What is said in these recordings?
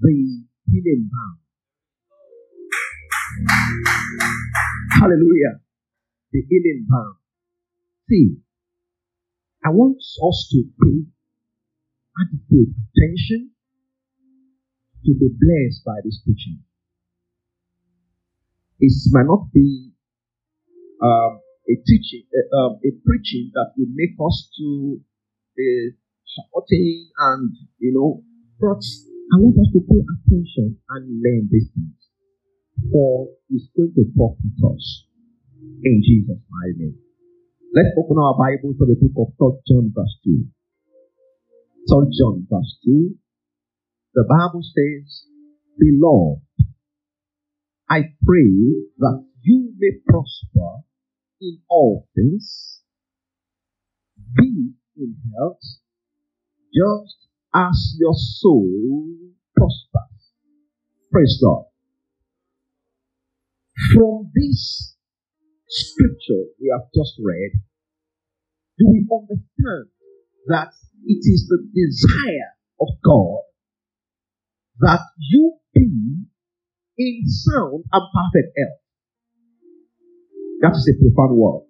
the healing balm. Hallelujah. The healing balm. See, I want us to pay adequate attention to be blessed by this teaching. It might not be um, a teaching, uh, um, a preaching that will make us to uh, shouting and you know, but I want us to pay attention and learn these things. For it's going to profit us in Jesus' mighty name. Let's open our Bible to the book of 3 John verse 2. 3 John verse 2. The Bible says, Beloved, I pray that you may prosper in all things, be in health, just as your soul prospers. Praise God. From this scripture we have just read, do we understand that it is the desire of God that you be in sound and perfect health? That is a profound word.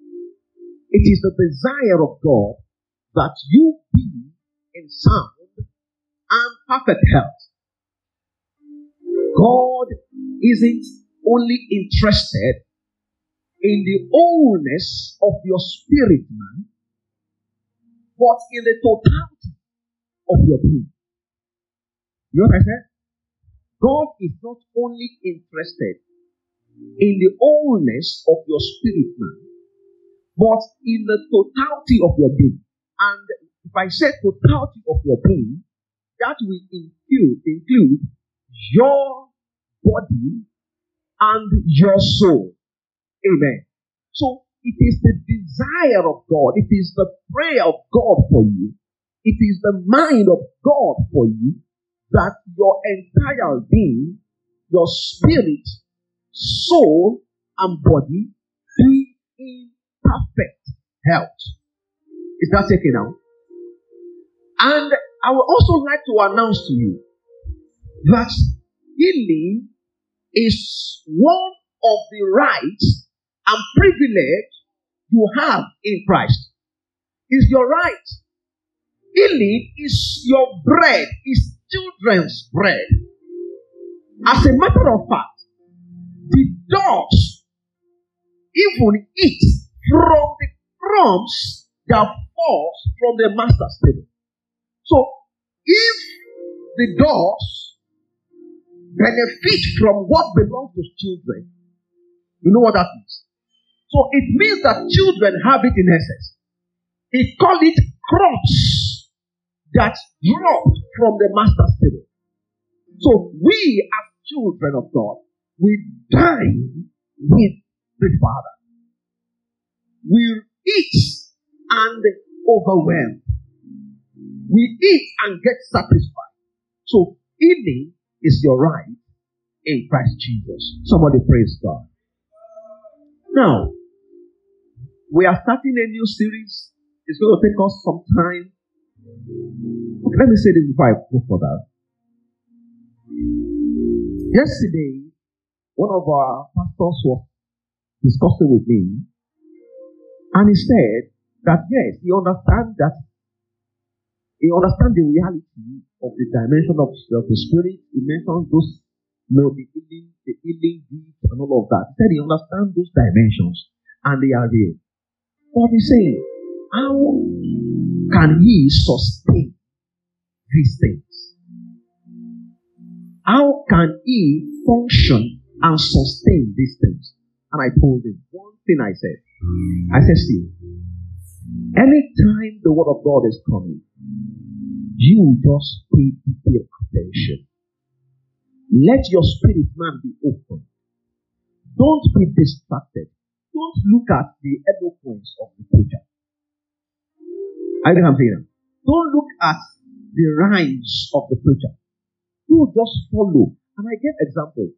It is the desire of God that you be in sound perfect health. God isn't only interested in the wholeness of your spirit, man, but in the totality of your being. You know what I said? God is not only interested in the wholeness of your spirit, man, but in the totality of your being. And if I say totality of your being, that will include, include your body and your soul. Amen. So it is the desire of God, it is the prayer of God for you, it is the mind of God for you that your entire being, your spirit, soul, and body be in perfect health. Is that taken out? And I would also like to announce to you that healing is one of the rights and privilege you have in Christ. Is your right. Healing is your bread, is children's bread. As a matter of fact, the dogs even eat from the crumbs that falls from the master's table. So, if the dogs benefit from what belongs to children, you know what that means? So it means that children have it in excess. He call it crops that dropped from the master's table. So we as children of God, we dine with the Father. We eat and overwhelm. We eat and get satisfied. So eating is your right in Christ Jesus. Somebody praise God. Now, we are starting a new series. It's going to take us some time. Okay, let me say this before I go for that. Yesterday, one of our pastors was discussing with me, and he said that yes, he understands that he understands the reality of the dimension of, of the spirit. He mentioned those, you know, the healing, the healing gifts and all of that. He said he understands those dimensions and they are real. But he's saying, how can he sustain these things? How can he function and sustain these things? And I told him one thing I said. I said, see, anytime the word of God is coming, you just pay detailed attention. Let your spirit man be open. Don't be distracted. Don't look at the eloquence of the preacher. I think I'm saying Don't look at the rhymes of the preacher. You just follow. And I gave example.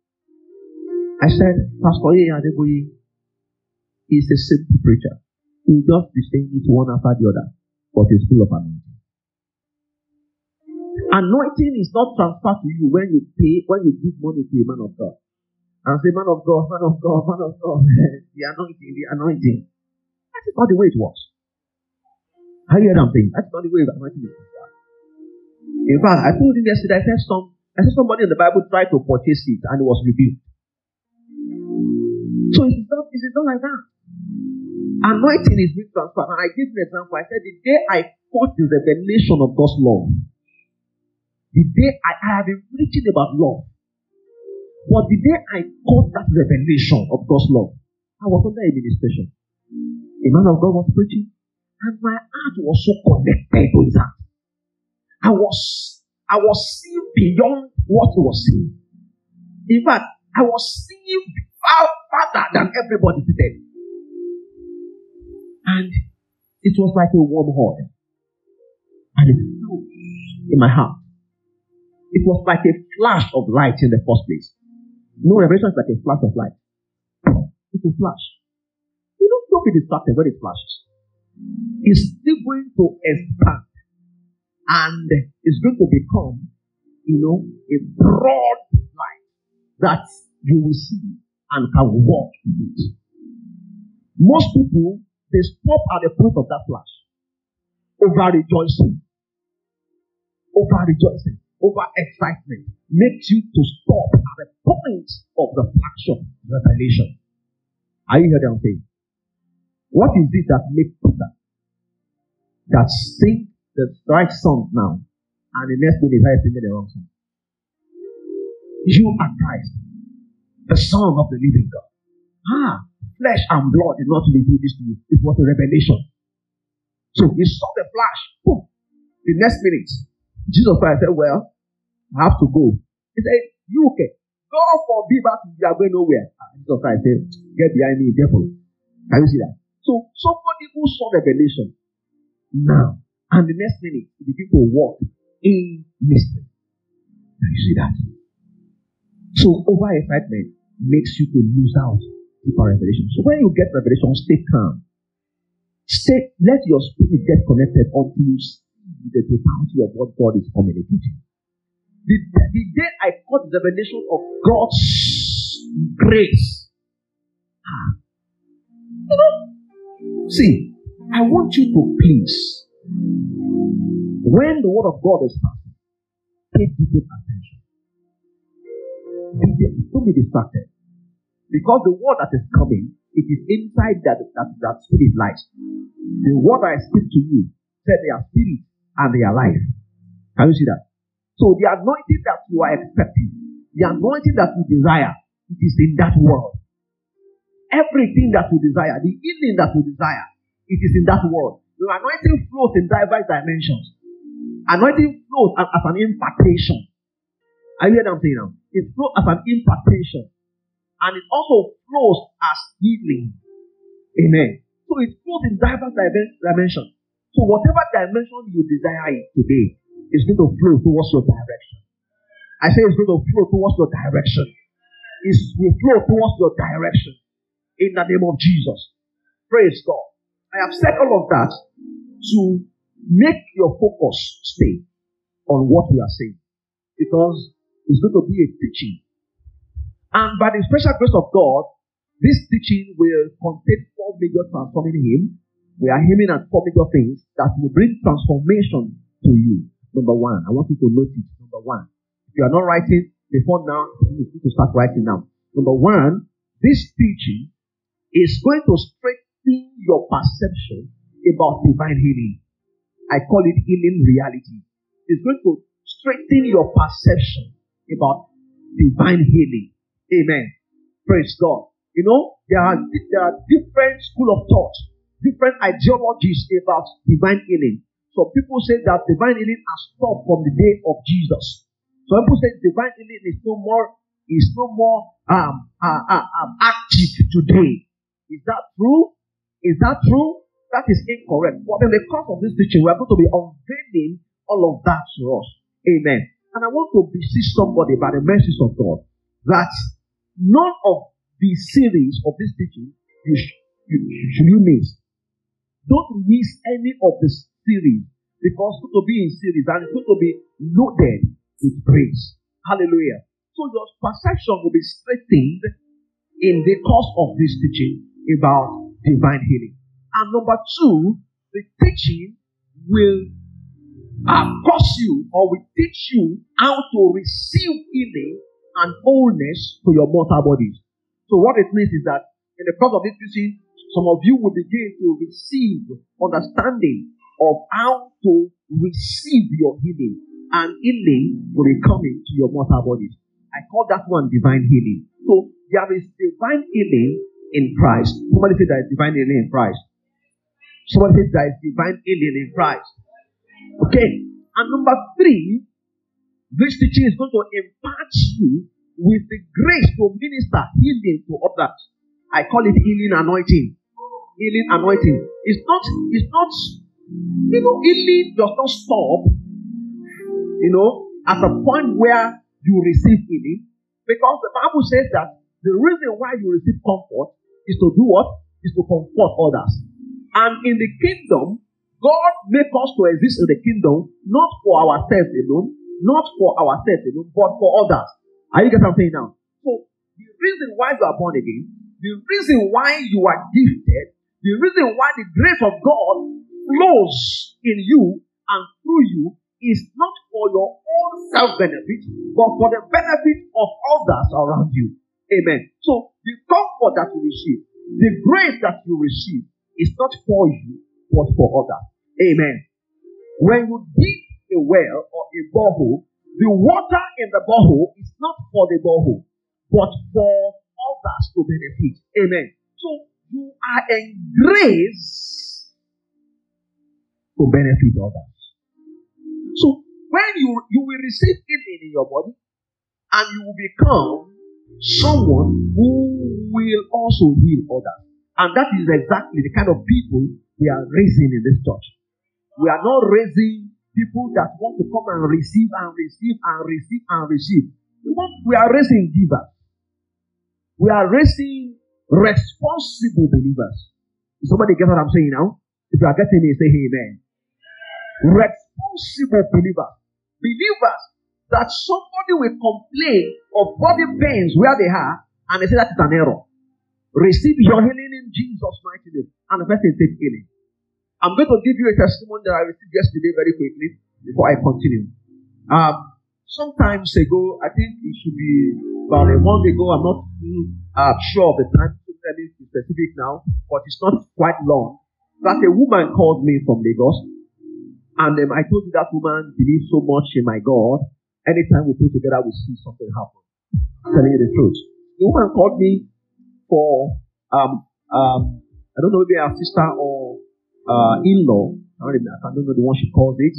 I said, Pastor A. Adeboye is a simple preacher. He'll just be saying it one after the other, but he's full of anointing. Anointing is not transferred to you when you pay, when you give money to a man of God. And say, man of God, man of God, man of God, the anointing, the anointing. That is not the way it works. How you hear what I'm saying? That's not the way the anointing is transferred. In fact, I told him yesterday, I said some, I saw somebody in the Bible tried to purchase it and it was rebuked. So it is not, it is not like that. Anointing is being transferred. And I give an example. I said, the day I caught the revelation of God's love, the day I, I have been preaching about love, but the day I caught that revelation of God's love, I was under administration. A man of God was preaching, and my heart was so connected to his heart. I was, I was seeing beyond what he was seeing. In fact, I was seeing far farther than everybody today. And it was like a warm hug. And it flew in my heart. It was like a flash of light in the first place. No revelation is like a flash of light. It's a flash. You don't, don't be distracted when it flashes. It's still going to expand and it's going to become, you know, a broad light that you will see and can walk in it. Most people, they stop at the point of that flash. Over rejoicing. Over rejoicing. Over excitement. Makes you to stop at the point of the flash of revelation. Are you hearing what I'm saying? What is it that makes Peter that sing the right song now and the next minute is singing the wrong song? You are Christ the Son of the living God. Ah, flesh and blood did not reveal this to you. It was a revelation. So he saw the flash. Boom. The next minute, Jesus Christ said, Well, I have to go. He said, You okay? Go for be back. You are going nowhere. Ah, Jesus Christ said, Get behind me, devil. Can you see that? So somebody who saw revelation now, and the next minute, he began to walk in mystery. Can you see that? So over excitement makes you to lose out deeper revelation. So when you get revelation, stay calm. Stay, let your spirit get connected until you see the totality of what God is communicating. The, the day I caught the revelation of God's grace, you know, see, I want you to please, when the word of God is passing, pay deep attention. Don't be distracted. Because the word that is coming, it is inside that, that, that spirit lies. The word I speak to you said they are spirit and they are life. Can you see that? So the anointing that you are expecting, the anointing that you desire, it is in that world. Everything that you desire, the healing that you desire, it is in that world. The anointing flows in diverse dimensions. Anointing flows as, as an impartation. Are you hearing what I'm saying now? It flows as an impartation. And it also flows as healing. Amen. So it flows in diverse dimensions. So whatever dimension you desire it today is going to flow towards your direction. I say it's going to flow towards your direction. It will flow towards your direction. In the name of Jesus. Praise God. I have said all of that to make your focus stay on what we are saying. Because it's going to be a teaching. And by the special grace of God, this teaching will contain four major transforming him. We are aiming at four major things that will bring transformation to you. Number one, I want you to notice. Number one, if you are not writing before now, you need to start writing now. Number one, this teaching is going to strengthen your perception about divine healing. I call it healing reality. It's going to strengthen your perception about divine healing. Amen. Praise God. You know, there are, there are different school of thought, different ideologies about divine healing. So people say that divine healing has stopped from the day of Jesus. So people say divine healing is no more is no more um, uh, uh, um, active today. Is that true? Is that true? That is incorrect. But in the course of this teaching, we are going to be unveiling all of that to us. Amen. And I want to beseech somebody by the mercies of God that none of the series of this teaching you, sh- you, should you miss. Don't miss any of the series because it's going to be in series and it's going to be loaded with grace. Hallelujah. So your perception will be straightened in the course of this teaching about divine healing. And number two, the teaching will cause you or will teach you how to receive healing and wholeness to your mortal bodies. So what it means is that in the course of this teaching, some of you will begin to receive understanding of how to receive your healing and healing will be coming to your mortal bodies. I call that one divine healing. So there is divine healing in Christ. Somebody say there is divine healing in Christ. Somebody say there is divine healing in Christ. Okay. And number three, this teaching is going to impart you with the grace to minister healing to others. I call it healing anointing. Healing anointing. It's not, it's not, you know, healing does not stop, you know, at the point where you receive healing. Because the Bible says that the reason why you receive comfort is to do what? Is to comfort others. And in the kingdom, God make us to exist in the kingdom not for ourselves alone, not for ourselves alone, but for others. Are you getting what I'm saying now? So the reason why you are born again, the reason why you are gifted, the reason why the grace of God flows in you and through you is not for your own self benefit, but for the benefit of others around you. Amen. So the comfort that you receive, the grace that you receive is not for you, but for others. Amen. When you dig a well or a borehole, the water in the borehole is not for the borehole, but for others to benefit. Amen. So you are in grace to benefit others. So when you you will receive healing in your body, and you will become someone who will also heal others. And that is exactly the kind of people we are raising in this church. We are not raising people that want to come and receive and receive and receive and receive. We, want, we are raising givers. We are raising responsible believers. Somebody get what I'm saying now? If you are getting it, say amen. Responsible believers. Believers that somebody will complain of body pains where they are and they say that is an error. Receive your healing in Jesus' mighty name. And the person takes healing. I'm going to give you a testimony that I received yesterday very quickly before I continue. Um, sometimes ago, I think it should be about a month ago. I'm not uh, sure of the time to tell me specific now, but it's not quite long. That a woman called me from Lagos, and um, I told you that woman believes so much in my God. Anytime we pray together, we see something happen. I'm telling you the truth. The woman called me for um um I don't know maybe our sister or uh, in-law, I don't, I don't know the one she calls it.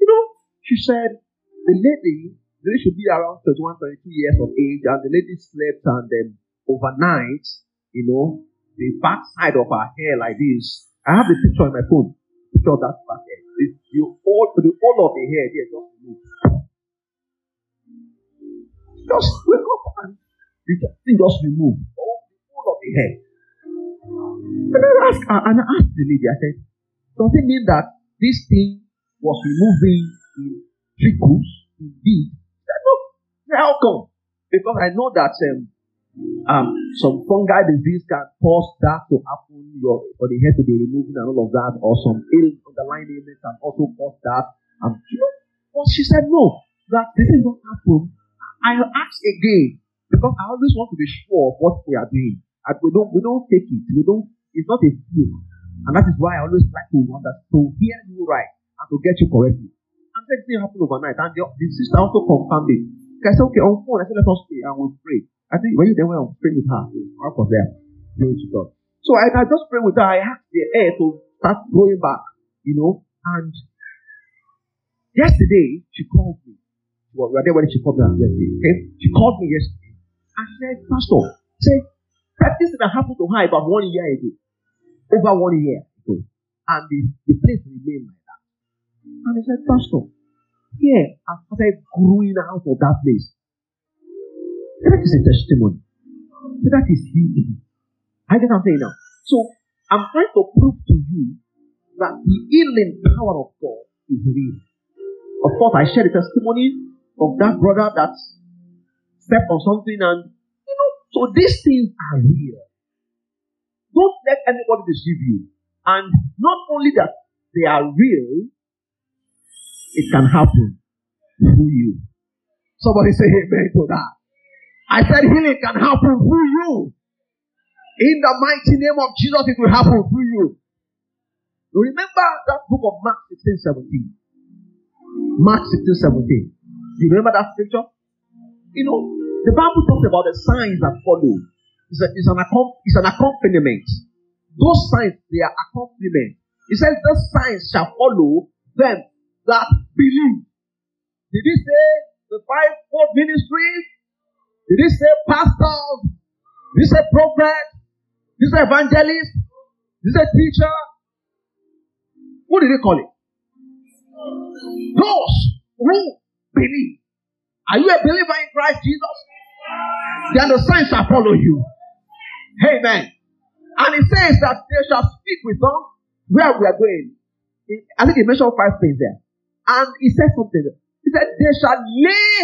You know, she said the lady, the lady should be around 31, 32 years of age, and the lady slept and then overnight, you know, the back side of her hair like this. I have the picture on my phone. Picture of that back hair. The, the, whole of the hair just moved. Just wake up and the thing just remove All, the whole of the hair. And I asked and I asked the lady, I said, does it mean that this thing was removing in trickles, indeed? She said, no. How come? Because I know that um, um, some fungal disease can cause that to happen, your, for the hair to be removed and all of that, or some ill underlying ailment can also cause that. Um, you know, but she said, no, that this is not happen. I asked again, because I always want to be sure of what we are doing. And we don't we don't take it. We don't it's not a fluke. And that is why I always like to understand to hear you right and to get you correctly. And that didn't happen overnight. And the, the sister also confirmed it. I said, okay, on phone, I said, let us pray and we'll pray. I think when you then went on pray with her, I was there. Glory to God. So I, I just prayed with her. I asked the air to start going back, you know. And yesterday, she called me. Well, we were there when she called me yesterday. Okay? She called me yesterday. I said, Pastor, say, that this that happened to her about one year ago, over one year ago, and the, the place remained like that. And he said, Pastor, here I started growing out of that place. That is a testimony. So that is healing. I get what I'm saying now. So I'm trying to prove to you that the healing power of God is real. Of course, I share the testimony of that brother that stepped on something and, you know, so these things are real. Don't let anybody deceive you. And not only that they are real, it can happen through you. Somebody say amen to that. I said healing can happen through you. In the mighty name of Jesus, it will happen through you. You remember that book of Mark 16 17. Mark 16 17. You remember that scripture? You know, the Bible talks about the signs that follow. It's, a, it's, an, it's an accompaniment. Those signs, they are accompaniment. It says, those signs shall follow them that believe. Did he say the five-fold ministries? Did he say pastors? Did he say prophet? Did he say evangelist? Did he say teacher? What did he call it? Those who believe. Are you a believer in Christ Jesus? Then the signs shall follow you. Amen. And it says that they shall speak with them where we are going. I think he mentioned five things there. And he said something. He said, They shall lay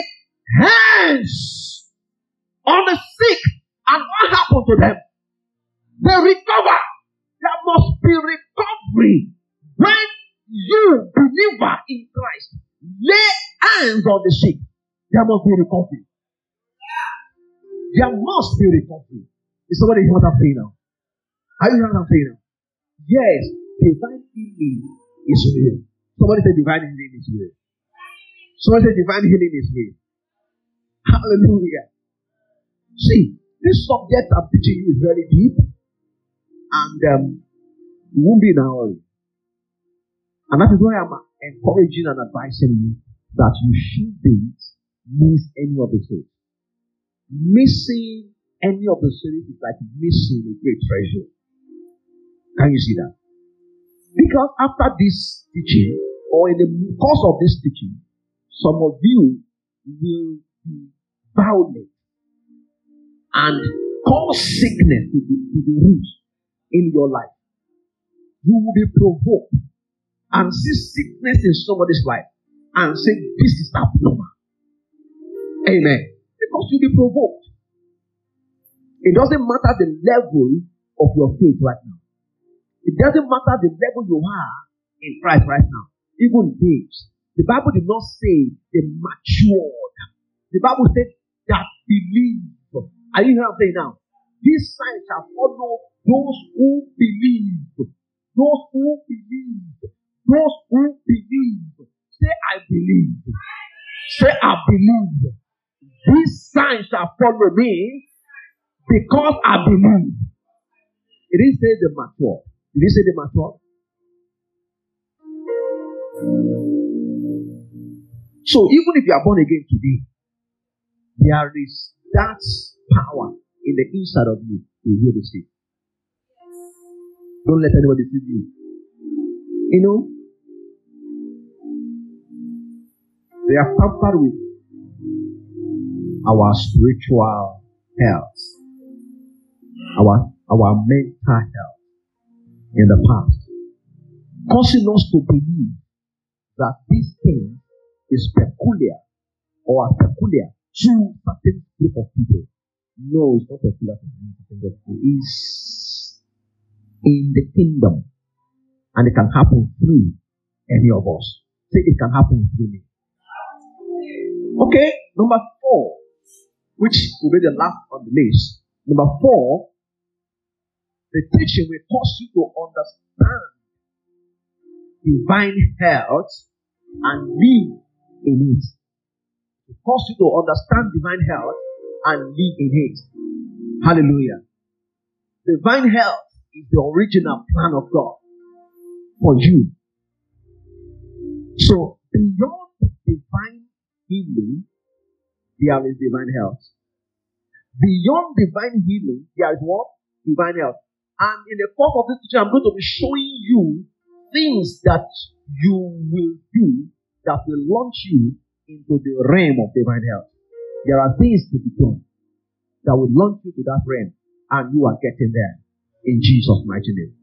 hands on the sick. And what happened to them? They recover. There must be recovery. When you, believer in Christ, lay hands on the sick, there must be recovery. There must be recovery. Is somebody hear what I'm saying now? Are you hearing what I'm saying now? Yes, divine healing is real. Somebody say divine healing is real. Somebody say divine healing is real. Hallelujah. See, this subject I'm teaching you is very deep, and um, you won't be in a hurry. And that is why I'm encouraging and advising you that you shouldn't miss any of the service. Missing any of the service is like missing a great treasure. Can you see that? Because after this teaching, or in the course of this teaching, some of you will be violent and cause sickness to the, to the root in your life. You will be provoked and see sickness in somebody's life and say, This is abnormal. Amen. Because you'll be provoked. It doesn't matter the level of your faith right now. It doesn't matter the level you are in Christ right now. Even babes. The Bible did not say they matured. The Bible said that believe. Are you hearing what I'm saying now? These signs shall follow those who believe. Those who believe. Those who believe. Say, I believe. Say, I believe. These signs shall follow me because I believe. It didn't say the mature. Did he say the mature? So even if you are born again today, there is that power in the inside of you to heal the sick. Don't let anybody deceive you. You know, they are pampered with our spiritual health, our our mental health in the past, causing us to believe that this thing is peculiar or peculiar to certain group of people. No, it's not peculiar to any certain. It is in the kingdom, and it can happen through any of us. Say it can happen through me. Okay, number four, which will be the last on the list. Number four, the teaching will cause you to understand divine health and live in it. It cause you to understand divine health and live in it. Hallelujah. Divine health is the original plan of God for you. So beyond divine healing, there is divine health. Beyond divine healing, there is what? Divine health. And in the course of this teaching, I'm going to be showing you things that you will do that will launch you into the realm of divine health. There are things to be done that will launch you to that realm, and you are getting there in Jesus' mighty name.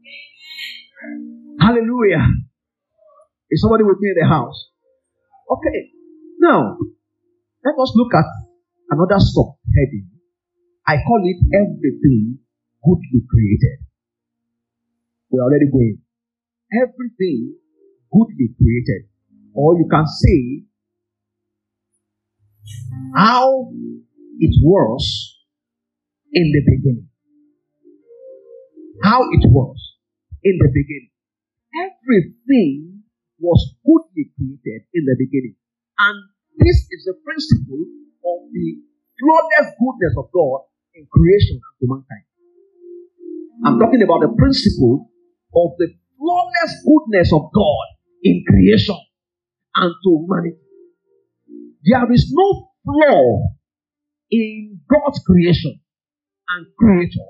Hallelujah. Is somebody with me in the house? Okay. Now, let us look at another subheading. I call it everything goodly created. We're already going. Everything goodly created. Or you can say how it was in the beginning. How it was in the beginning. Everything was goodly created in the beginning. And this is the principle of the flawless goodness of God in creation to mankind. I'm talking about the principle of the flawless goodness of God in creation and to humanity. There is no flaw in God's creation and creator.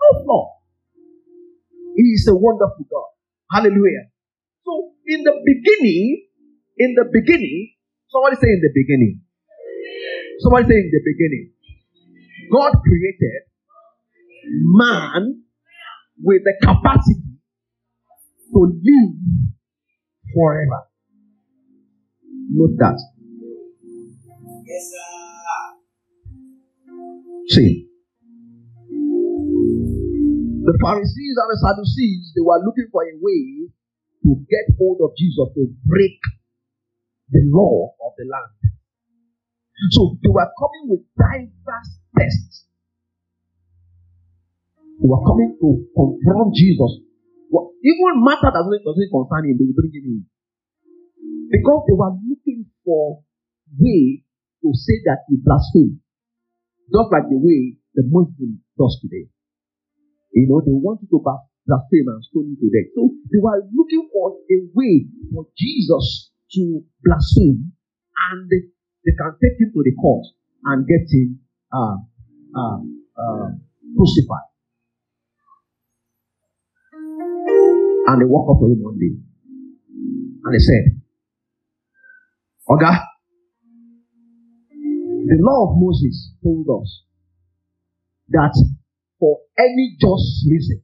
No flaw. He is a wonderful God. Hallelujah. So, in the beginning, in the beginning, somebody say in the beginning. Somebody say in the beginning. God created man with the capacity to live forever. Note that. Yes, sir. See, the Pharisees and the Sadducees, they were looking for a way to get hold of Jesus to break the law of the land. So they were coming with diverse tests. They were coming to confront Jesus. Well, even matter doesn't, doesn't concern him, they will bring him in. Because they were looking for way to say that he blasphemed. Just like the way the Muslim does today. You know, they want you to blaspheme and stone you to death. So they were looking for a way for Jesus to blaspheme and they, they can take him to the court and get him uh, uh, uh, crucified. And they walk up to him one day and they said, Oga, the law of Moses told us that for any just reason,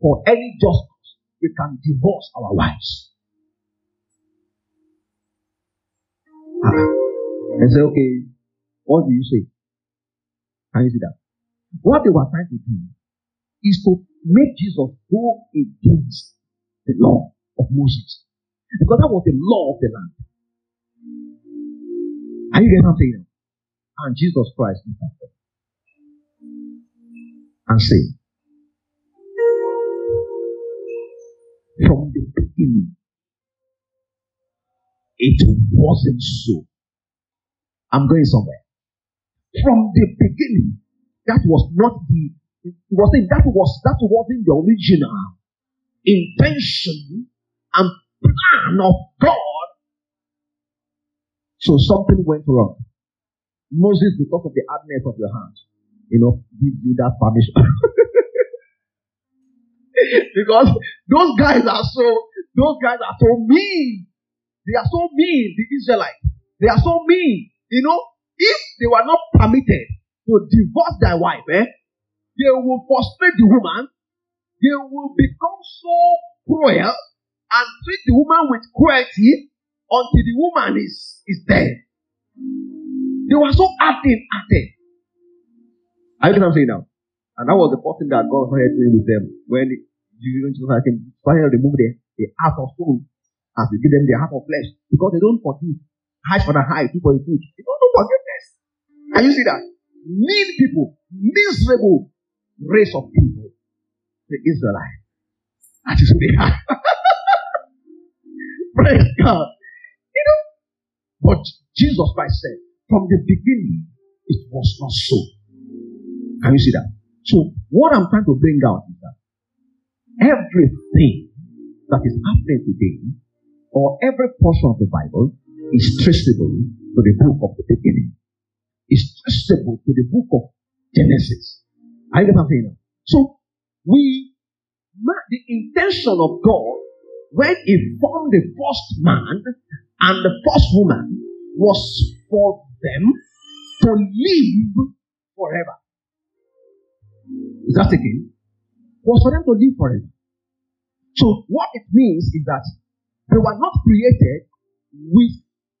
for any just cause, we can divorce our wives. Ah. And say, okay, what do you say? Can you see that? What they were trying to do is to make Jesus go against the law of Moses. Because that was the law of the land. Are you getting what I'm? And Jesus Christ looked and say, From the beginning, it wasn't so. I'm going somewhere. From the beginning, that was not the it wasn't that was that wasn't the original intention and plan of God. So something went wrong. Moses, because of the hardness of your heart, you know, give you that permission. because those guys are so, those guys are so mean. They are so mean, the Israelites. They are so mean. You know, if they were not permitted to divorce their wife, eh, they will frustrate the woman. They will become so cruel and treat the woman with cruelty until the woman is, is dead. They were so active at it. I know what I'm saying now? And that was the first thing that God started doing with them when Jesus came, started remove the, the heart of stone and to give them the heart of flesh because they don't forgive. High for the high, two for the two. They don't know forgiveness. Can you see that? Mean people, miserable race of people, the Israelites. That is who they are. Praise God. But Jesus Christ said, from the beginning, it was not so. Can you see that? So, what I'm trying to bring out is that everything that is happening today, or every portion of the Bible, is traceable to the book of the beginning. Is traceable to the book of Genesis. I get what I'm saying? So, we, the intention of God, when He formed the first man and the first woman, was for them to live forever. Is that again? Was for them to live forever. So what it means is that they were not created with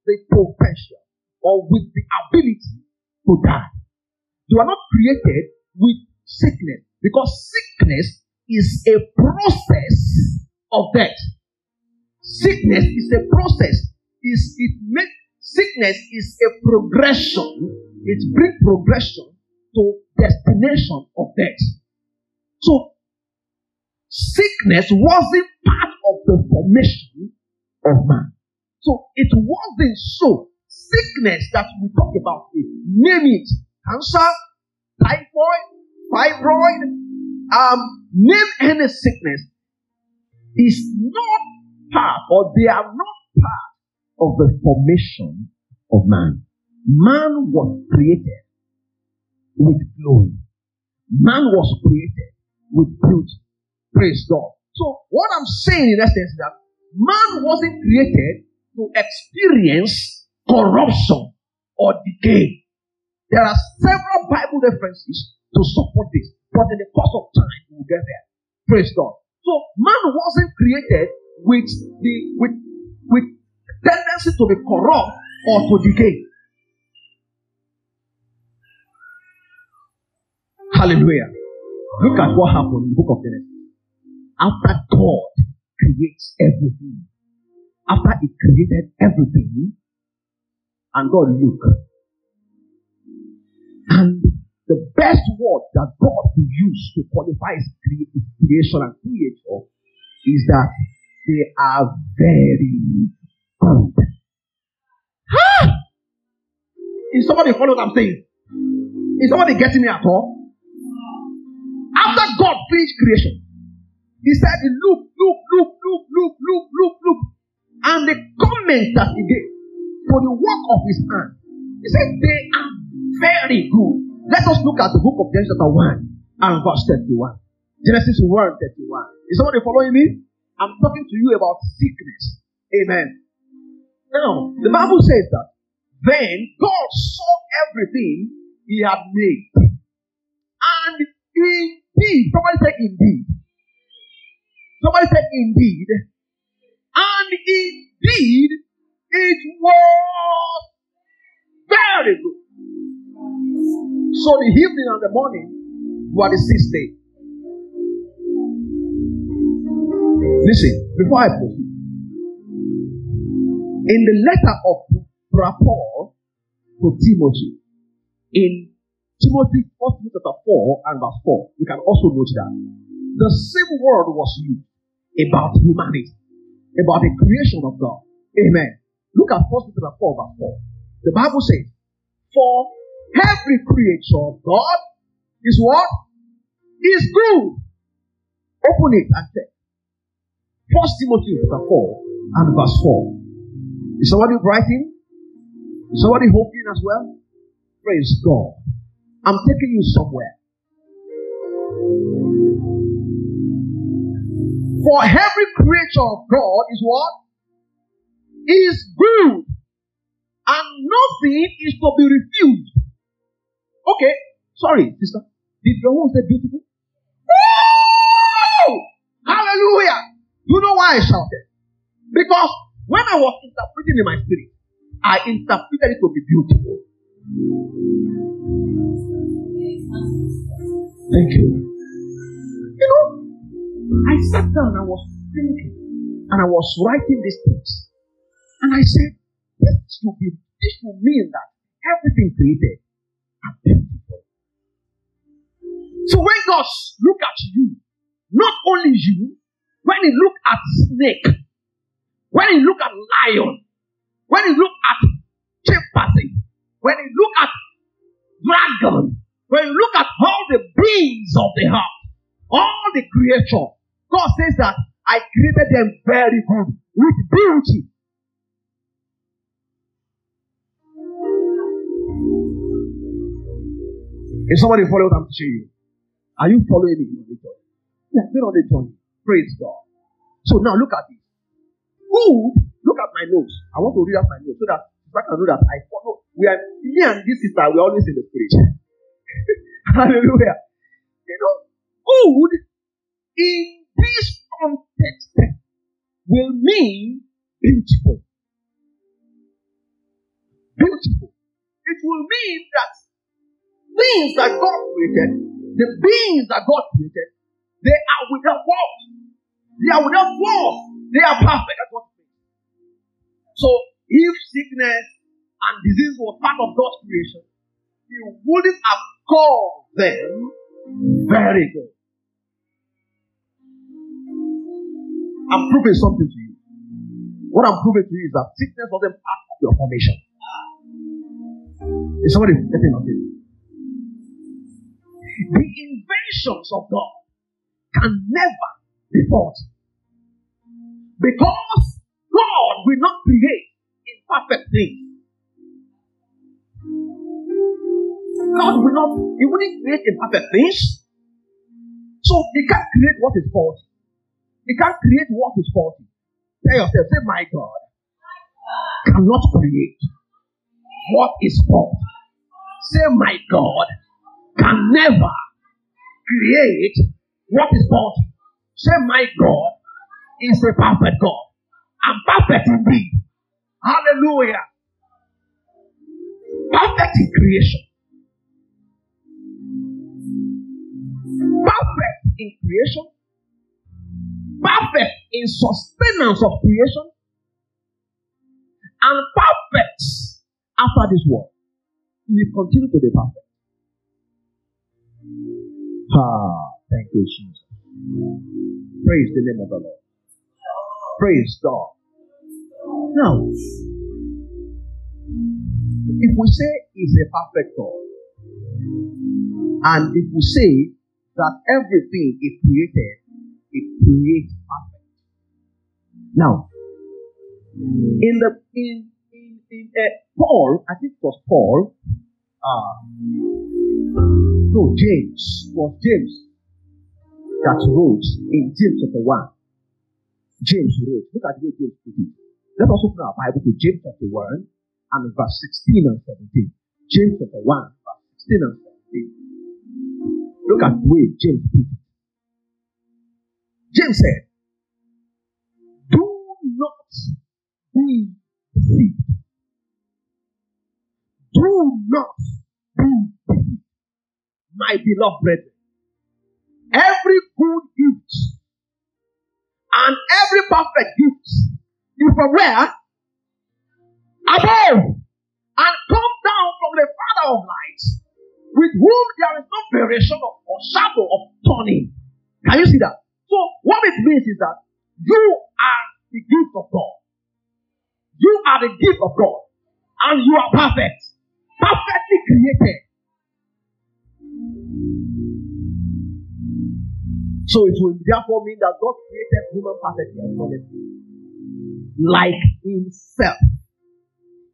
the potential or with the ability to die. They were not created with sickness because sickness is a process of death. Sickness is a process. Is it make sickness is a progression. It brings progression to destination of death. So sickness wasn't part of the formation of man. So it wasn't so. Sickness that we talk about, it, name it, cancer, typhoid, fibroid, um, name any sickness, is not part or they are not part of the formation of man. Man was created with glory. Man was created with beauty. Praise God. So what I'm saying in essence is that man wasn't created to experience corruption or decay. There are several Bible references to support this, but in the course of time, we'll get there. Praise God. So man wasn't created with the with with tendency to be corrupt or to decay. Hallelujah. Look at what happened in the book of Genesis. After God creates everything, after He created everything, and God look. And the best word that God could use to qualify his, creation and creator is that they are very Huh? Is somebody following what I'm saying? Is somebody getting me at all? After God finished creation, he said, Look, look, look, look, look, look, look, look. And the comment that he gave for the work of his hand. He said, They are very good. Let us look at the book of Genesis chapter 1 and verse 31. Genesis 1 31. Is somebody following me? I'm talking to you about sickness. Amen. Now, the Bible says that then God saw everything he had made. And indeed, somebody said indeed. Somebody said indeed. And indeed, it was very good. So the evening and the morning were the sixth day. Listen, before I proceed, in the letter of Paul to Timothy, in Timothy 1 chapter 4 and verse 4, you can also note that the same word was used about humanity, about the creation of God. Amen. Look at 1 Peter 4, verse 4. The Bible says, For every creature of God is what? Is good. Open it and check. First Timothy chapter 4 and verse 4. Is somebody writing? Is somebody hoping as well? Praise God. I'm taking you somewhere. For every creature of God is what? is good and nothing is to be refused. Okay, sorry, sister. Did your home say beautiful? Woo! Hallelujah! You know why I shouted? Because when I was interpreting in my spirit, I interpreted it to be beautiful. Thank you. You know, I sat down and I was thinking and I was writing these things. And I said, this will be, this should mean that everything created are beautiful. So when God look at you, not only you, when he look at snake, when you look at lion, when you look at chimpanzee, when you look at dragon, when you look at all the beings of the earth, all the creation, God says that I created them very good with beauty Is somebody following what I'm teaching you? Are you following me? Yeah, been on the journey. Praise God. So now look at this. Good. Look at my notes. I want to read out my notes so that I can know that I follow. We are me and this sister. We are always in the spirit. Hallelujah. You know, good in this context will mean beautiful. Beautiful. It will mean that things that God created, the beings that God created, they are without fault. They are without flaws. They are perfect. That's what it. So, if sickness and disease was part of God's creation, He wouldn't have called them very good. I'm proving something to you. What I'm proving to you is that sickness wasn't part of your formation. Is somebody getting nothing? The inventions of God can never faulty. Because God will not create imperfect things. God will not, He wouldn't create imperfect things. So He can't create what is faulty. He can't create what is faulty. Tell yourself, say, My God cannot create what is faulty. Say, My God can never create what is faulty. Say, My God is a perfect God. I'm perfect indeed. Hallelujah. Perfect in creation. Perfect in creation perfect in sustenance of creation, and perfect after this world. He will continue to be perfect. Ah, thank you, Jesus. Praise the name of the Lord. Praise God. Now, if we say He's a perfect God, and if we say that everything He created it creates perfect. Now, in the in in, in uh, Paul, I think it was Paul. Uh, no, James was James that wrote in James chapter one. James wrote. Look at the way James put it. Let us open our Bible to James chapter one and verse sixteen and seventeen. James chapter one, verse sixteen and seventeen. Look at the way James put it. James said, Do not be deceived. Do not be deceived, my beloved brethren. Every good gift and every perfect gift is from where? Above and come down from the Father of lights, with whom there is no variation or shadow of turning. Can you see that? So what it means is that you are the gift of God. You are the gift of God. And you are perfect. Perfectly created. So it will therefore mean that God created human perfectly and honestly. Like himself.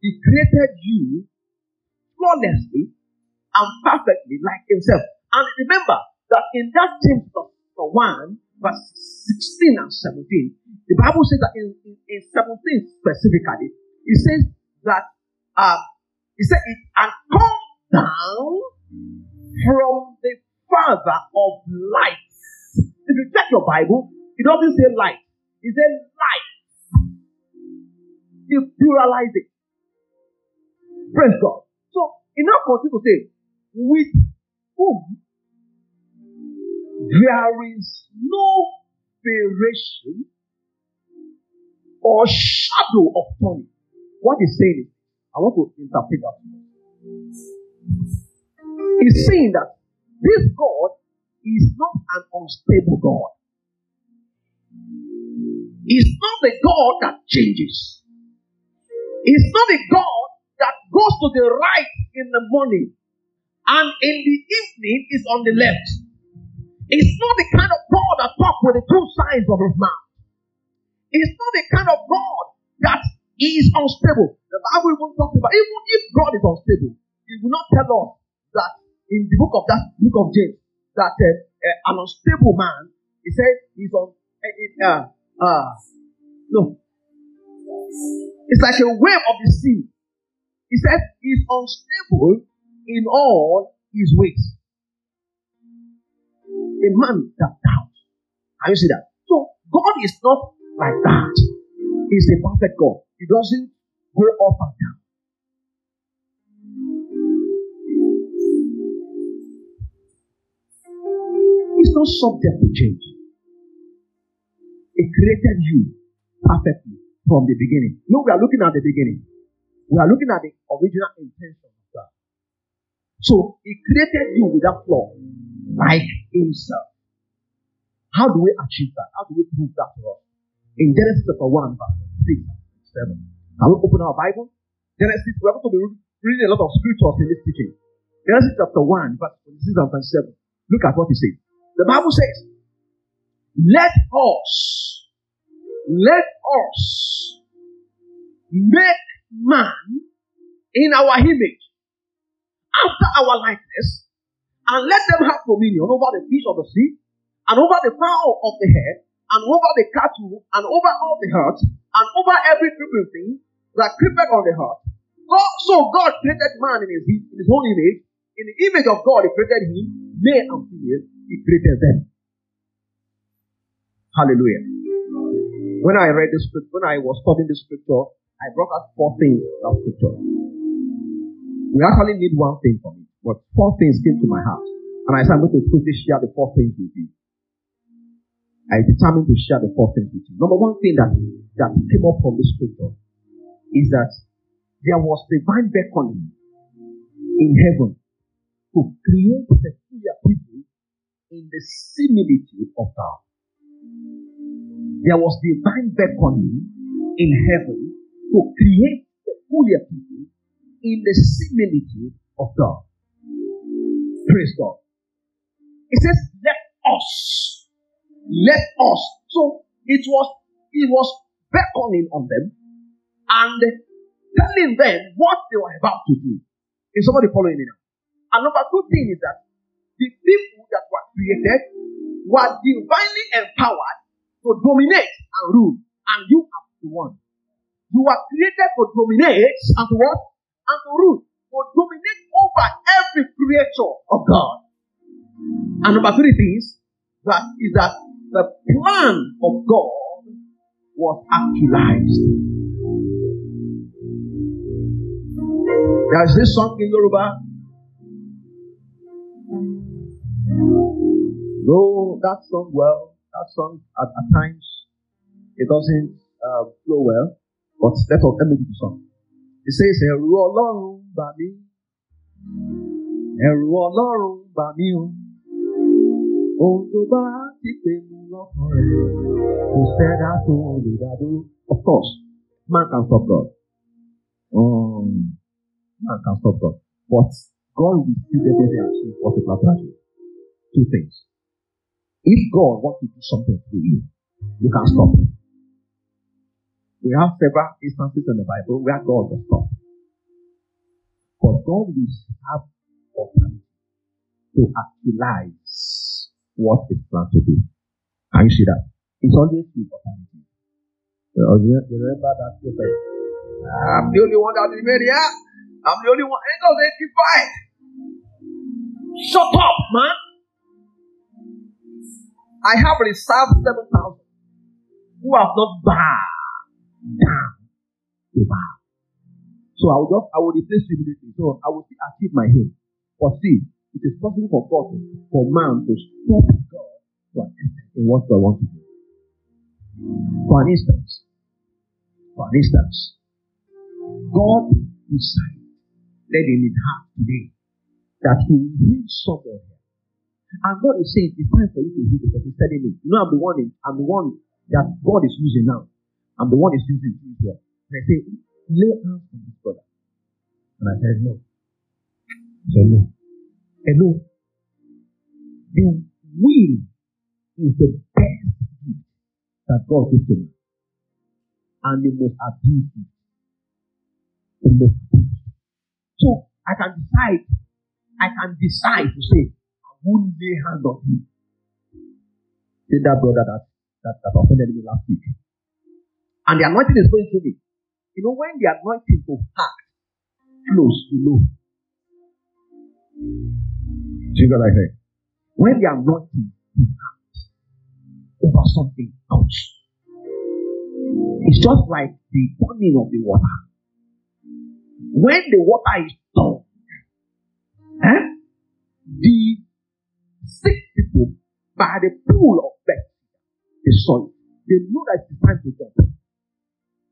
He created you flawlessly and perfectly like himself. And remember that in that James 1, verse 16 and 17, the Bible says that in, in, in 17 specifically, it says that uh, it said it and come down from the Father of lights. If you check your Bible, it doesn't say light, it says light. You pluralize it. Praise God. So, in now continue to say, with whom there is no variation or shadow of turning. What he's saying is, I want to interpret that. He's saying that this God is not an unstable God. He's not a God that changes. He's not a God that goes to the right in the morning and in the evening is on the left. It's not the kind of God that talks with the two sides of his mouth. It's not the kind of God that is unstable. The Bible even talks about even if God is unstable, He will not tell us that in the book of that book of James that uh, uh, an unstable man, he said, he's on. Uh, uh, no, it's like a wave of the sea. He said he's unstable in all his ways a man that doubts. Can you see that? So God is not like that. He's the perfect God. He doesn't go up and down. He's not subject to change. It created you perfectly from the beginning. No, we are looking at the beginning. We are looking at the original intention of God. So he created you without flaw, like himself. How do we achieve that? How do we prove that to us? In Genesis chapter 1, verse 6 7. Can we open our Bible? Genesis, we're going to be reading a lot of scriptures in this teaching. Genesis chapter 1, verse 26 and 27. Look at what he says. The Bible says, Let us, let us make man in our image, after our likeness, and let them have dominion over the fish of the sea, and over the fowl of the head, and over the cattle, and over all the earth, and over every creeping thing that creepeth on the earth. God, so God created man in his, in his own image. In the image of God, he created him, male and female, he created them. Hallelujah. When I read the scripture, when I was studying the scripture, I brought out four things that scripture. We actually need one thing from it, but four things came to my heart. And I said, I'm going to quickly share the four things with you. I determined to share the four things with you. Number one thing that, that came up from the scripture is that there was divine beckoning in heaven to create peculiar people in the similitude of God. There was divine beckoning in heaven to create peculiar people in the similitude of God. Praise God. It says, let us. Let us. So it was, it was beckoning on them and telling them what they were about to do. Is somebody following me now? And number two thing is that the people that were created were divinely empowered to dominate and rule. And you are the one. You are created to dominate and to what? And to rule. To dominate over every creature of God. And number three things that is that the plan of God was actualized. There's this song in Yoruba. Though that song well, that song at, at times it doesn't uh, flow well. But let us let me do the song. It says, Ẹ̀rù Ọlọ́run bà mí. Ẹ̀rù Ọlọ́run bà mí o. Ohun tó bá ti pinnu lọ́kàn rẹ̀ kò sẹ́dá tó lè dá. Of course, man can stop God. Um, man can stop God. But God will still definitely achieve what he plans to achieve. Two things. If God wants to do something through you, you can stop him. We have several instances in the Bible where God was stopped. But God will have authority to actualize what is planned to do. Can you see that? It's always with authority. You remember that prophet? I'm the only one that remains here. I'm the only one. Angels 85. Shut up, man. I have reserved 7,000 who have not bowed down to Baal. So I will just I will replace humility. So I will still achieve my aim. But see, it is possible for God for man to stop God to an extent in what God wants to do. For an instance, for an instance, God decided that in his heart today that he will heal someone. And God is saying it's time for you to heal the. He's telling me, you know, I'm the one in, I'm the one that God is using now. I'm the one is using to his And I say, lay hands on this brother. And I said, no. I said, no. Hello. The will is the best gift that God gives to me. And the most abusive. The most abusive. So I can decide, I can decide to say, Won't lay hands on him. Say that brother that, that, that offended me last week. And the anointing is going through me. You know, when the anointing to act flows, you know. Do you know what I say? When the anointing to act over something comes, It's just like the turning of the water. When the water is turned, eh, the sick people by the pool of Beth, they saw it. They know that it's time to jump.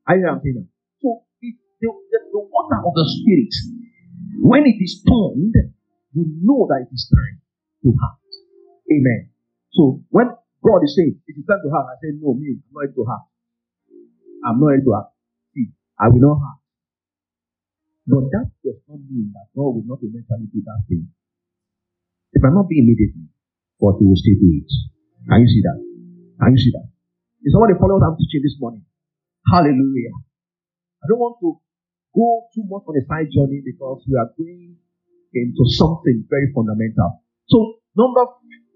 Are you saying? So it, the, the, the water of the spirit, when it is turned, you know that it is time to have. Amen. So when God is saying it is time to have, I say, No, me, I'm not ready to have. I'm not ready to have. See, I will not have. But that does not mean that God will not eventually do that thing. It might not be immediately, but He will still do it. Can you see that? Can you see that? Is somebody follow what I'm teaching this morning? Hallelujah. I don't want to go too much on a side journey because we are going into something very fundamental. So number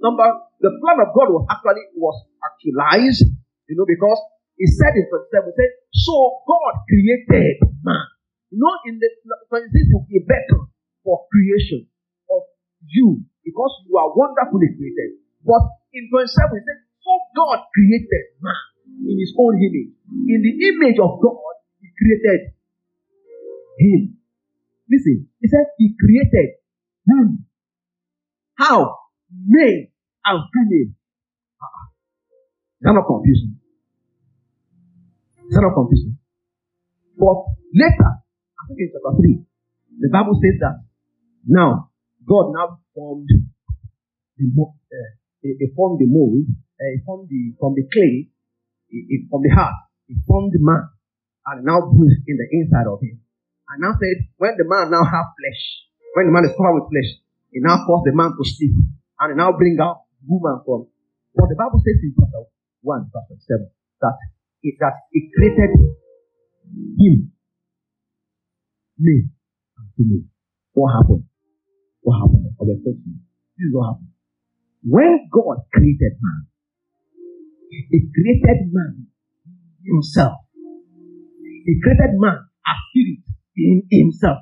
number the plan of God was actually was actualized, you know, because he said in 27, he said, So God created man. You know, in the 26 will be better for creation of you because you are wonderfully created. But in 27, he said, So God created man in his own image. In the image of God, he created him. Listen, he said he created him. How? Male and female. Uh-uh. That's not confusing. Is that not confusing? But later, I think in chapter 3, the Bible says that now God now formed the uh, he, formed the mold, uh, he formed the from the clay, he, from the heart, he formed the man, and now breathed in the inside of him. And now said, when the man now have flesh, when the man is covered with flesh, he now cause the man to sleep, and he now bring out woman from. But the Bible says in chapter 1, verse 7, that it, that it created him, me, and to me. What happened? What happened? I to you. This is what happened. When God created man, He created man himself. He created man as spirit in himself.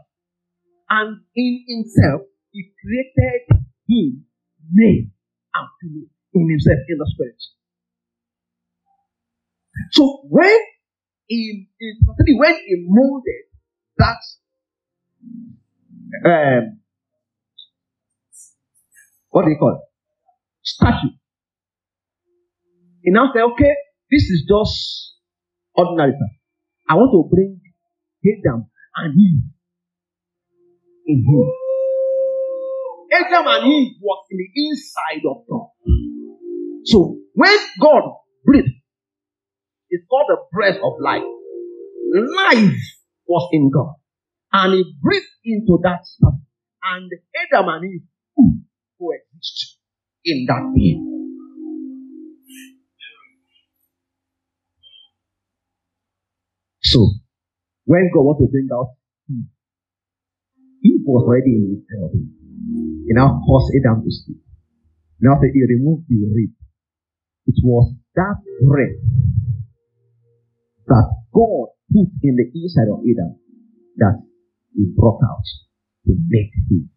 And in himself, he created him, male and female, in himself, in the spirit. So when he, when he molded that um, what do you call it? Statue. He now said, okay, this is just ordinary stuff. I want to bring Adam and Eve in him. Adam and Eve was in the inside of God. So when God breathed it's called the breath of life. Life was in God. And he breathed into that stuff. And Adam and Eve coexist in that being. So, when God wants to bring out Eve, Eve was already in his belly. He now caused Adam to sleep. Now that he removed the rib. It was that rib that God put in the inside of Adam that he brought out to make him.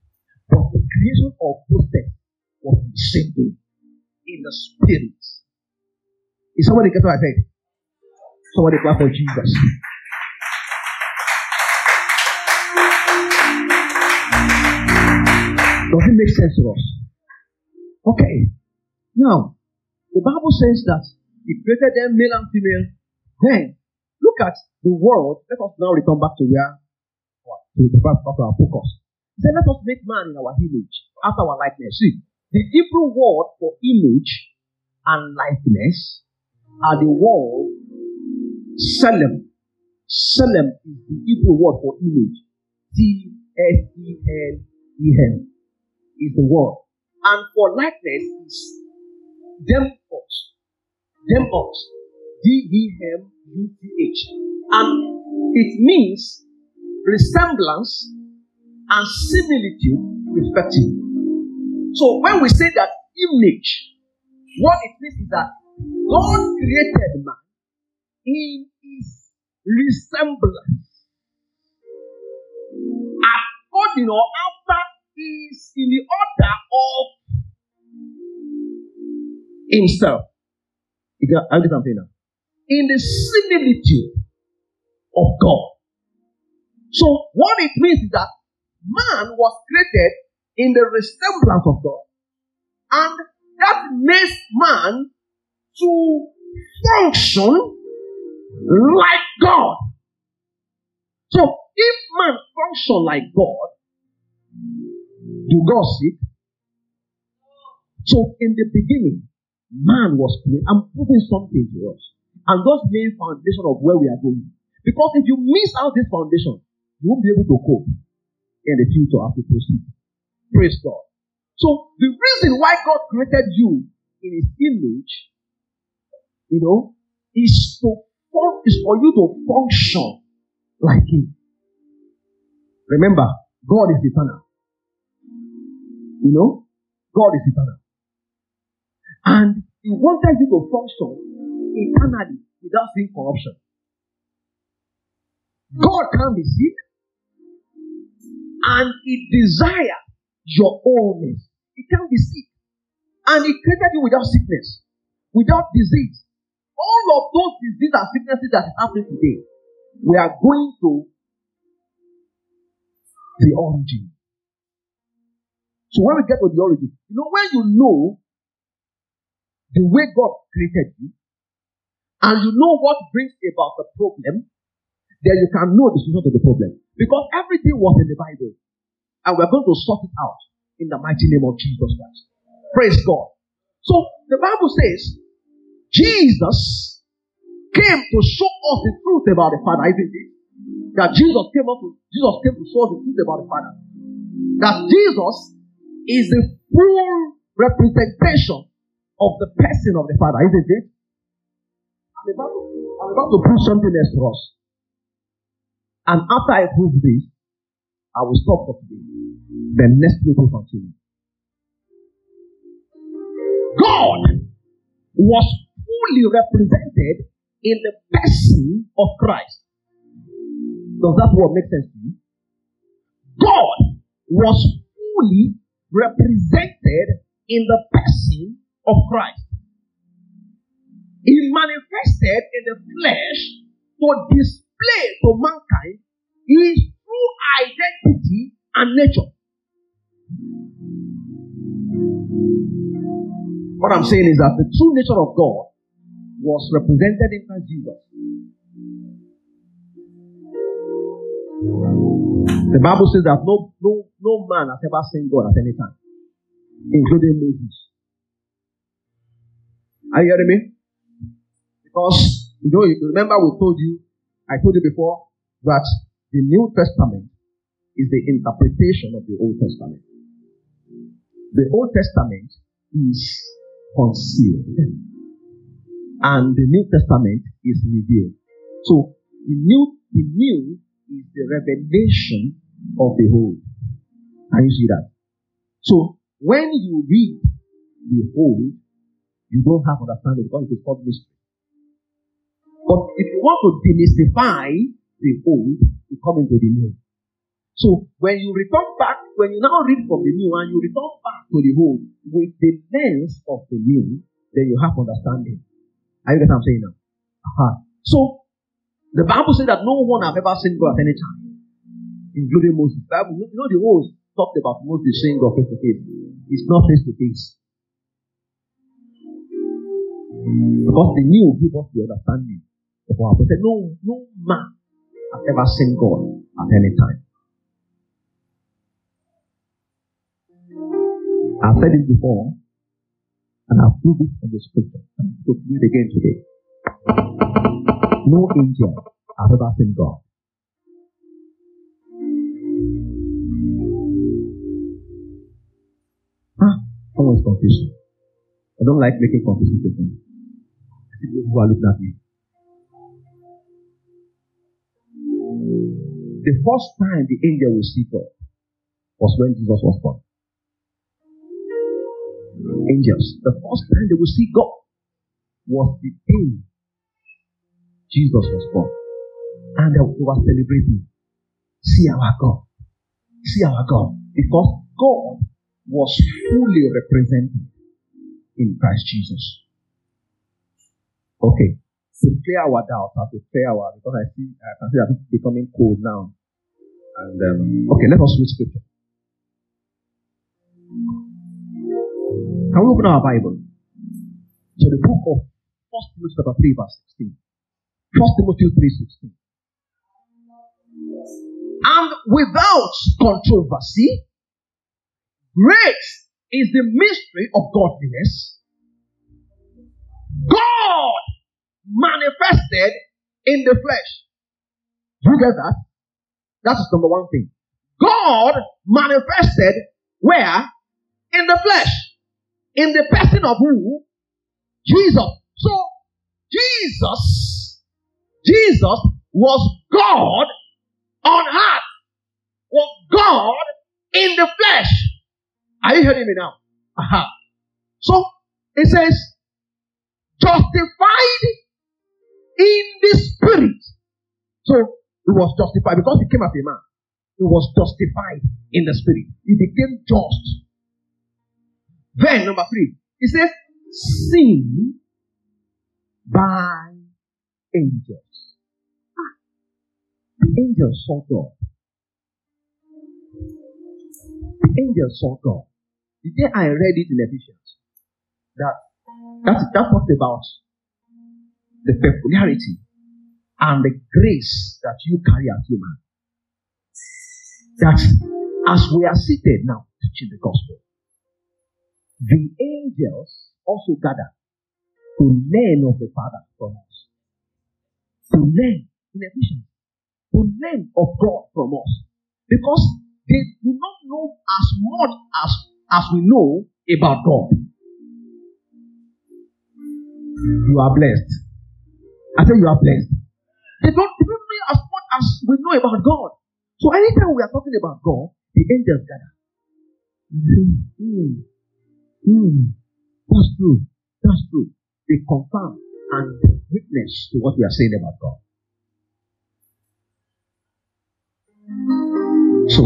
But the creation of process was the same thing in the spirit. Is somebody get what I said? Somebody clap for Jesus. Does it make sense to us? Okay. Now, the Bible says that He created them male and female. Then Look at the world. Let us now return back to where to the back of our focus. He said, Let us make man in our image, after our likeness. See, the Hebrew word for image and likeness are the word Selem. Selem is the Hebrew word for image. T S E L E M is the word. And for likeness is Demuth. Demuth. D E M U T H. And it means resemblance and similitude respectively. So when we say that image, what it means is that God created man in his resemblance. According or after he is in the order of himself. You get, I get something now. in the similitude of God. So, what it means is that man was created in the resemblance of God. And that makes man to function like God. So, if man function like God, do God seek? So, in the beginning, man was created. I'm proving something to us. And thus laying foundation of where we are going. Because if you miss out this foundation, you won't be able to cope in the future as we proceed. Praise God. So the reason why God created you in his image, you know, is to is for you to function like him. Remember, God is eternal. You know, God is eternal. And He wanted you to function eternally without seeing corruption. God can be sick, and He desires your wholeness. He can't be sick, and He created you without sickness, without disease. All of those diseases and sicknesses that is happening today, we are going to the origin. So when we get to the origin, you know, when you know the way God created you, and you know what brings about the problem, then you can know the solution to the problem. Because everything was in the Bible. And we're going to sort it out in the mighty name of Jesus Christ. Praise God. So the Bible says Jesus came to show us the truth about the Father, isn't it? That Jesus came up to Jesus came to show us the truth about the Father. That Jesus is the full representation of the person of the Father, isn't it? I'm about I'm about to prove something else to us. And after I prove this, I will stop for today. Then next week we'll continue. God was fully represented in the person of Christ. Does that word make sense to you? God was fully represented in the person of Christ. He manifested in the flesh to display to mankind his true identity and nature. What I'm saying is that the true nature of God was represented in Christ Jesus. The Bible says that no, no, no man has ever seen God at any time, including Moses. Are you hearing me? Because, you know, remember we told you, I told you before, that the New Testament is the interpretation of the Old Testament. The Old Testament is concealed, and the New Testament is revealed. So, the new, the new is the revelation of the old. Can you see that? So, when you read the old, you don't have understanding because it is called mystery. If you want to demystify the old, you come into the new. So when you return back, when you now read from the new and you return back to the old with the lens of the new, then you have understanding. Are you get what I'm saying now? Uh-huh. So the Bible says that no one have ever seen God at any time, including Moses. The Bible, you know the old talked about Moses seeing God face to face. It's not face to face. Because the new give us the understanding of our said, no, no man has ever seen God at any time. I've said it before, and I've proved it from the scripture. And to it again today. No angel has ever seen God. Ah, someone's confused. I don't like making confusing statements who are looking at me. The first time the angel will see God was when Jesus was born. Angels, the first time they will see God was the day Jesus was born. And they were celebrating. See our God. See our God. Because God was fully represented in Christ Jesus. Okay. to clear our doubts, uh, to clear our because I see I can see that it's becoming cold now. And um, okay, let us read scripture. Can we open our Bible? So the book of First Timothy chapter 3, verse 16. First Timothy 3 16. And without controversy, great is the mystery of godliness. God manifested in the flesh. You get that? That is number one thing. God manifested where? In the flesh. In the person of who? Jesus. So, Jesus, Jesus was God on earth. Was God in the flesh. Are you hearing me now? So, it says, justified in the spirit. So, he was justified because he came as a man. He was justified in the spirit. He became just. Then, number three, he says, seen by angels. Ah, the angels saw God. The angels saw God. The day I read it in Ephesians, that that, that talks about the peculiarity and the grace that you carry as human. That as we are seated now teaching the gospel, the angels also gather to learn of the Father from us. To learn in Ephesians. To learn of God from us. Because they do not know as much as, as we know about God. You are blessed. I say you are blessed. They don't, don't know as much as we know about God. So anytime we are talking about God, the angels gather. And say, hmm, Hmm, that's true. That's true. They confirm and witness to what we are saying about God. So,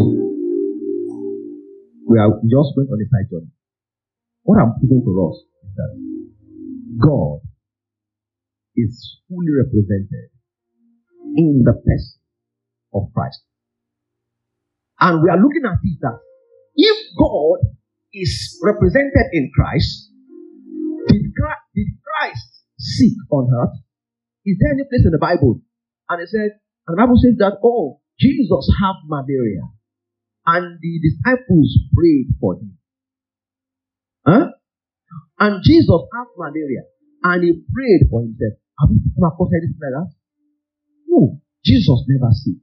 we are just going on a side journey. What I'm proving to us is that God is fully represented in the person of Christ. And we are looking at this that if God is represented in Christ. Did Christ, did Christ seek on earth? Is there any place in the Bible? And it said, and the Bible says that, oh, Jesus had malaria. And the disciples prayed for him. Huh? And Jesus had malaria. And he prayed for himself. Have you come across anything like that? No. Jesus never sick.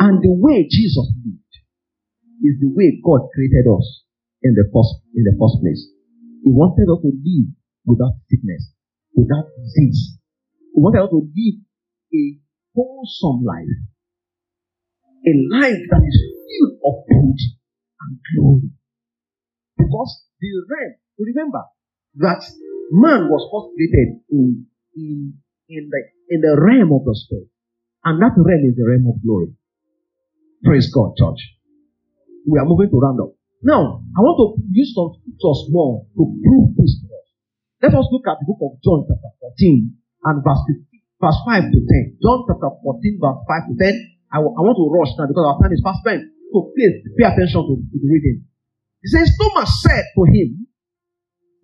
And the way Jesus lived is the way God created us in the first in the first place. He wanted us to live without sickness, without disease. He wanted us to live a wholesome life, a life that is filled of beauty and glory. Because the realm, remember that man was first created in in in the in the realm of the spirit, and that realm is the realm of glory. Praise God, church we are moving to round. Now, I want to use some scriptures more to prove this to us. Let us look at the book of John chapter 14 and verse 15, verse 5 to 10. John chapter 14 verse 5 to 10. I, w- I want to rush now because our time is fast spent. So please pay attention to, to the reading. He says, Thomas said to him,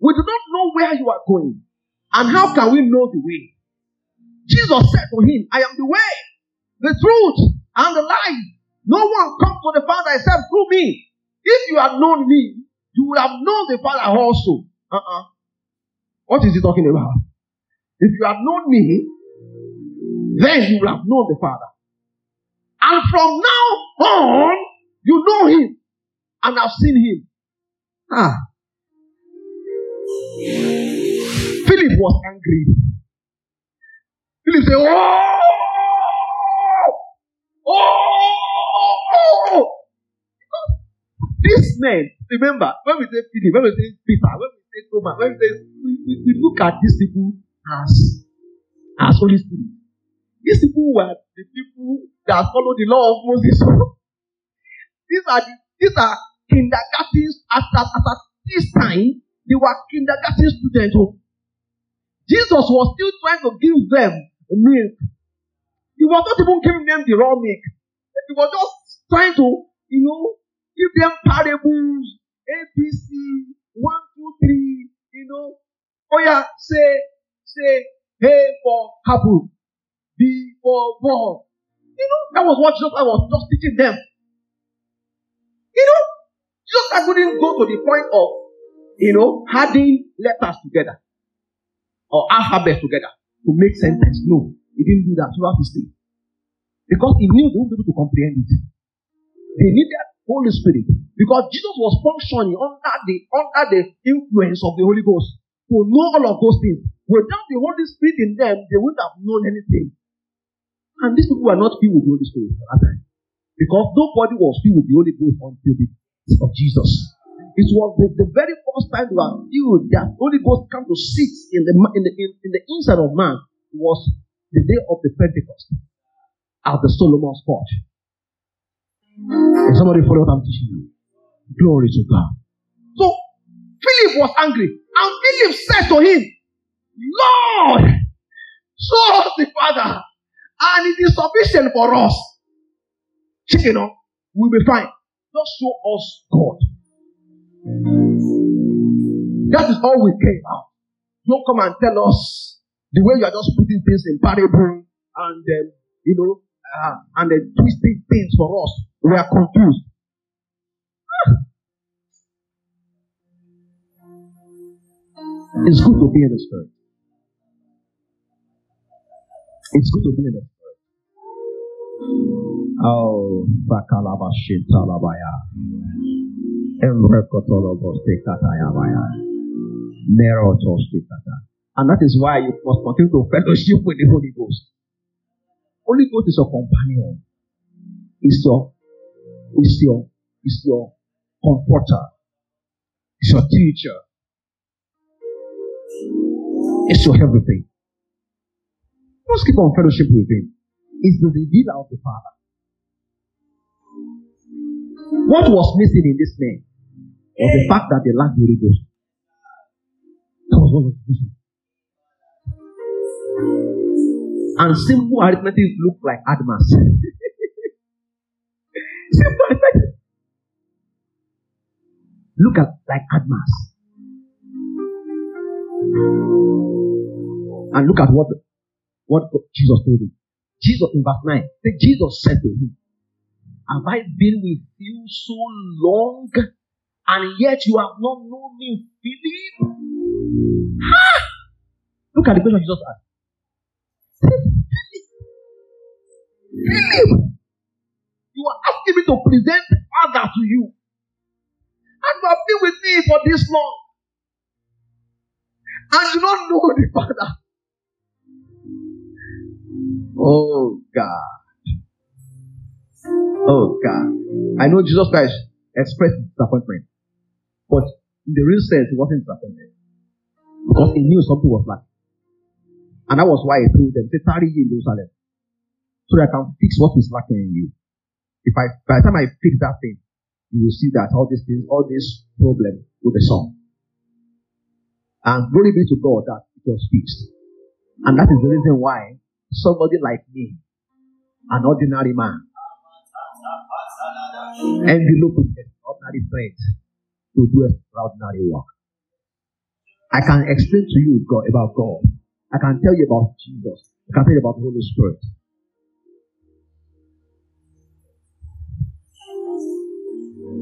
We do not know where you are going, and how can we know the way? Jesus said to him, I am the way, the truth, and the life. No one comes to the Father except through me. If you had known me, you would have known the Father also. Uh-uh. What is he talking about? If you had known me, then you would have known the Father. And from now on, you know him and have seen him. Ah. Philip was angry. Philip said, Oh! Oh! This man, remember, when we say Philip, when we say Peter, when we say Thomas, when we say we, we, we look at these people as as Holy Spirit. These people were the people that follow the law of Moses. these are the, these are kindergarten at, at this time they were kindergarten students. Oh. Jesus was still trying to give them milk. He was not even giving them the raw milk. He was just trying to, you know, give them parables, ABC, one, two, three, you know. Oh yeah, say, say, hey for apple, B for ball. You know, that was what Jesus was just teaching them. You know, Jesus I couldn't go to the point of, you know, adding letters together or alphabets together to make sentence. No, he didn't do that throughout his day. Because he knew they would be able to comprehend it. They needed Holy Spirit because Jesus was functioning under the under the influence of the Holy Ghost to know all of those things. Without the Holy Spirit in them, they wouldn't have known anything. And these people were not filled with the Holy Spirit at that time. Because nobody was filled with the Holy Ghost until the of Jesus. It was the, the very first time they were filled that Holy Ghost came to sit in the in the in, in the inside of man was the day of the Pentecost at the Solomon's porch. And somebody follow what I'm teaching you. Glory to God. So Philip was angry, and Philip said to him, Lord, show us the Father, and it is sufficient for us. You know, we'll be fine. Just show us God. That is all we care about. Don't come and tell us the way you are just putting things in parable and um, you know uh, and then twisting things for us. We are confused. Ah. It's good to be in the spirit. It's good to be in the spirit. Oh, Bakalaba Shintalabaya. Emrekotolobostekatayabaya. Merotostekata. And that is why you must continue to fellowship with the Holy Ghost. Holy Ghost is your companion. Is your, is your, is your comforter. Is your teacher. It's your everything. Just keep on fellowship with him. It's the revealer of the Father. What was missing in this man was the fact that they lacked the Holy Ghost. That was what was missing. And simple arithmetic look like Admas. simple arithmetic. Look at like Admas. And look at what what Jesus told him. Jesus in verse 9. Jesus said to him, Have I been with you so long, and yet you have not known me, Philip? Ah! Look at the question Jesus asked. Philip, you are asking me to present Father to you. And you have been with me for this long. And you don't know the Father. Oh God. Oh God. I know Jesus Christ expressed disappointment. But in the real sense, he wasn't disappointed. Because he knew something was lacking. And that was why he told them, say, tarry in Jerusalem. So that I can fix what is lacking in you. If I, by the time I fix that thing, you will see that all these things, all these problems will be solved. And glory be to God that it was fixed. And that is the reason why somebody like me, an ordinary man, enveloped with ordinary strength to do extraordinary work. I can explain to you God, about God I can tell you about Jesus. I can tell you about the Holy Spirit.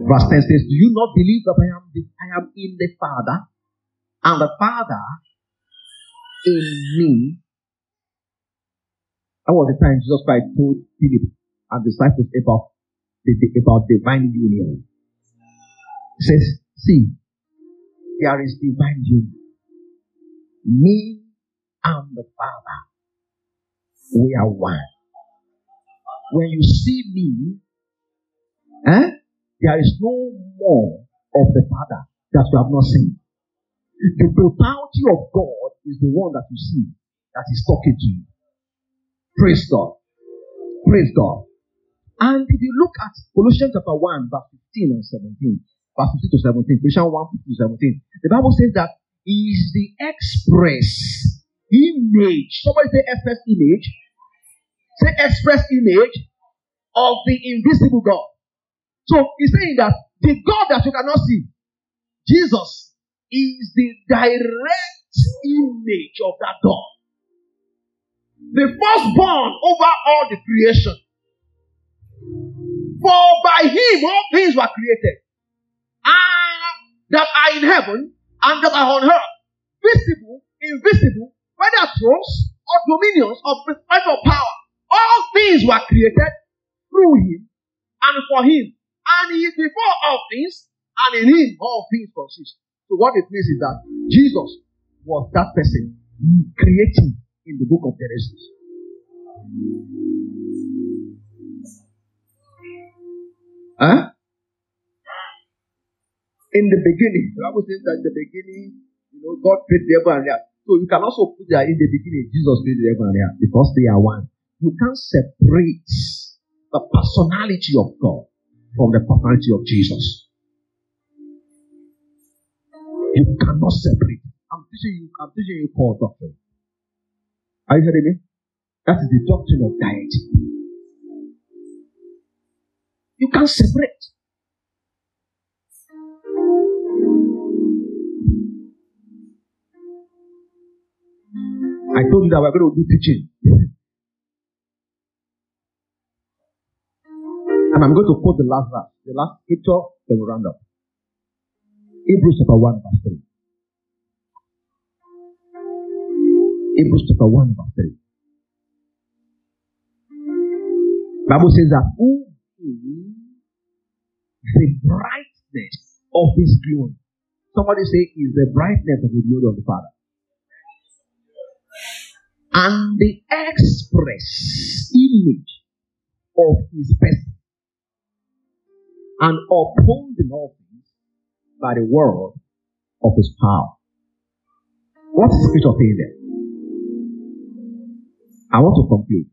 Verse 10 says, Do you not believe that I am, the, I am in the Father and the Father in me? That was the time Jesus Christ told Philip and disciples about about divine union. Says, See, there is divine union. Me and the Father. We are one. When you see me, eh, there is no more of the Father that you have not seen. The totality of God is the one that you see that is talking to you. Praise God. Praise God. And if you look at Colossians chapter 1, verse 15 and 17, verse 15 to 17, Colossians 1, 15 to 17, the Bible says that he is the express image. Somebody say express image. Say express image of the invisible God. So he's saying that the God that you cannot see, Jesus, is the direct image of that God. The firstborn over all the creation. For by him all things were created. And that are in heaven and that are on earth. Visible, invisible, whether thrones or dominions or principalities of power. All things were created through him and for him. And he is before all things, and in him all things consist. So what it means is that Jesus was that person creating in the book of Genesis. Huh? In the beginning, the Bible says that in the beginning, you know, God created heaven and earth. So you can also put that in the beginning, Jesus created heaven and earth because they are one. You can't separate the personality of God from the personality of Jesus. You cannot separate. I'm teaching you, I'm teaching you core doctrine. Are you hearing me? That is the doctrine of deity. You can't separate. I told you that we're going to do teaching. and I'm going to quote the last verse, the last scripture, then we'll round up. Hebrews chapter 1, verse 3. Hebrews chapter 1, verse 3. Bible says that who is the brightness of his glory. Somebody say is the brightness of the glory of the Father and the express image of his person and upholding all things by the word of his power. What's the scripture saying there? I want to conclude.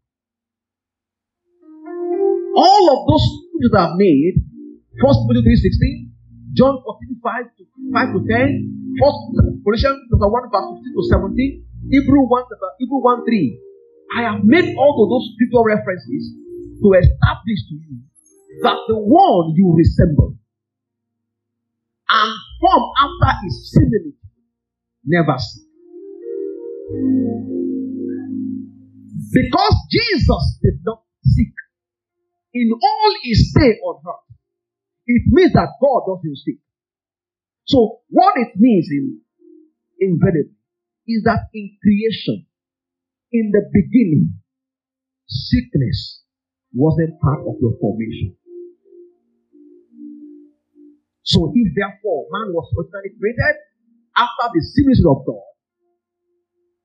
All of those scriptures I've made, First Timothy 3.16, John 14, 5 to, 5 to 10, First Corinthians chapter 1, verse 15 to 17, Hebrew 1, Hebrew 1 3. I have made all of those scripture references to establish to you that the one you resemble and form after his similitude never see. Because Jesus did not seek in all his stay on earth, it means that God doesn't seek. So, what it means in invariably is that in creation, in the beginning, sickness wasn't part of your formation. So if therefore man was originally created after the similitude of God,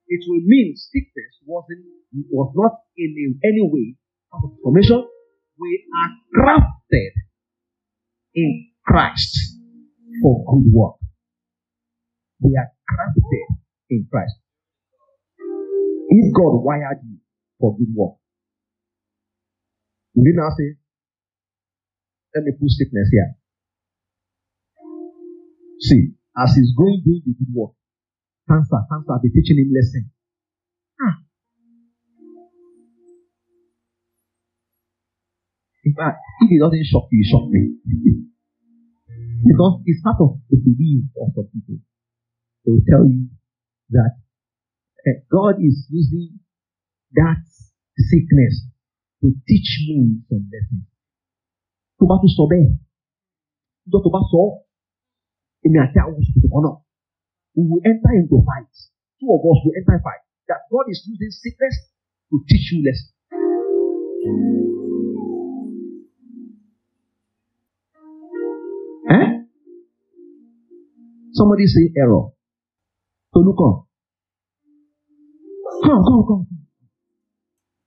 it will mean sickness wasn't was not in any way part of formation. We are crafted in Christ for good work. We are crafted in Christ. If God wired you for good work, will you now say, let me put sickness here? See, as he's going doing the good work, cancer, cancer, I'll be teaching him lesson. Ah. In fact, if it doesn't shock you, shock me. because it's part of the belief of some people. They will tell you that uh, God is using that sickness to teach me some lessons. Tó bá tún sọ bẹ́ẹ̀, tó bá sọ, èmi àti àwọn oṣù tó kọ́nà, we will enter into fight. Two of us will enter fight. That God is using sickness to teach you lessons. Eh? Somebody say error. Tolukan. Come, come, come.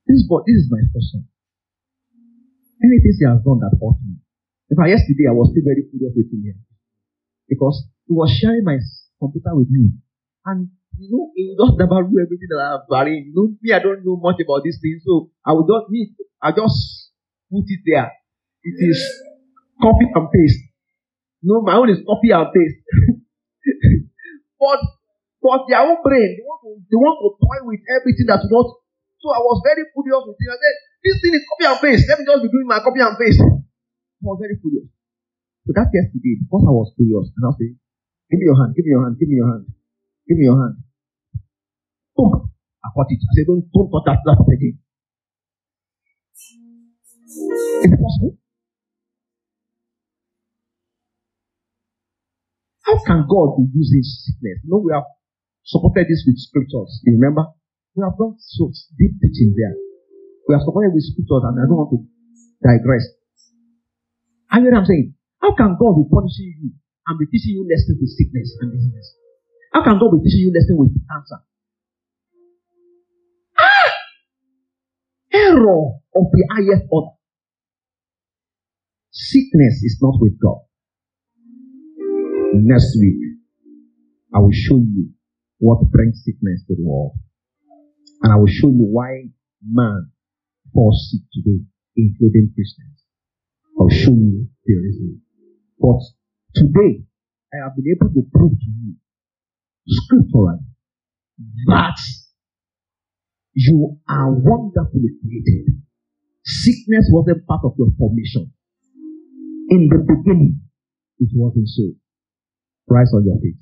This boy, this is my first son. Anything he has done that hurt me. In fact, yesterday I was still very furious with him here. Because he was sharing my computer with me. And you know, he would just do everything that I've arranged. You know, me, I don't know much about this thing, so I would just me, I just put it there. It is copy and paste. No, my own is copy and paste. but But their own brain, they want to, they want to toy with everything that's not. So I was very curious with it. I said, this thing is copy and paste. Let me just be doing my copy and paste. I was very curious. So that yesterday, because I was curious, and I said, give me your hand, give me your hand, give me your hand, give me your hand. Boom. I caught it. I said, don't, don't touch that laptop again. Is it possible? How can God be using sickness? You know, we have supported this with scriptures. You remember? We have done so deep teaching there. We have supported with scriptures, and I don't want to digress. Are you know what I'm saying? How can God be punishing you and be teaching you lessons with sickness and disease? How can God be teaching you lessons with cancer? Ah! Error of the highest order. Sickness is not with God. Next week, I will show you what brings sickness to the world. And I will show you why man falls sick today, including Christians. I'll show you the reason. But today, I have been able to prove to you scripturally that you are wonderfully created. Sickness wasn't part of your formation. In the beginning, it wasn't so. Rise on your feet.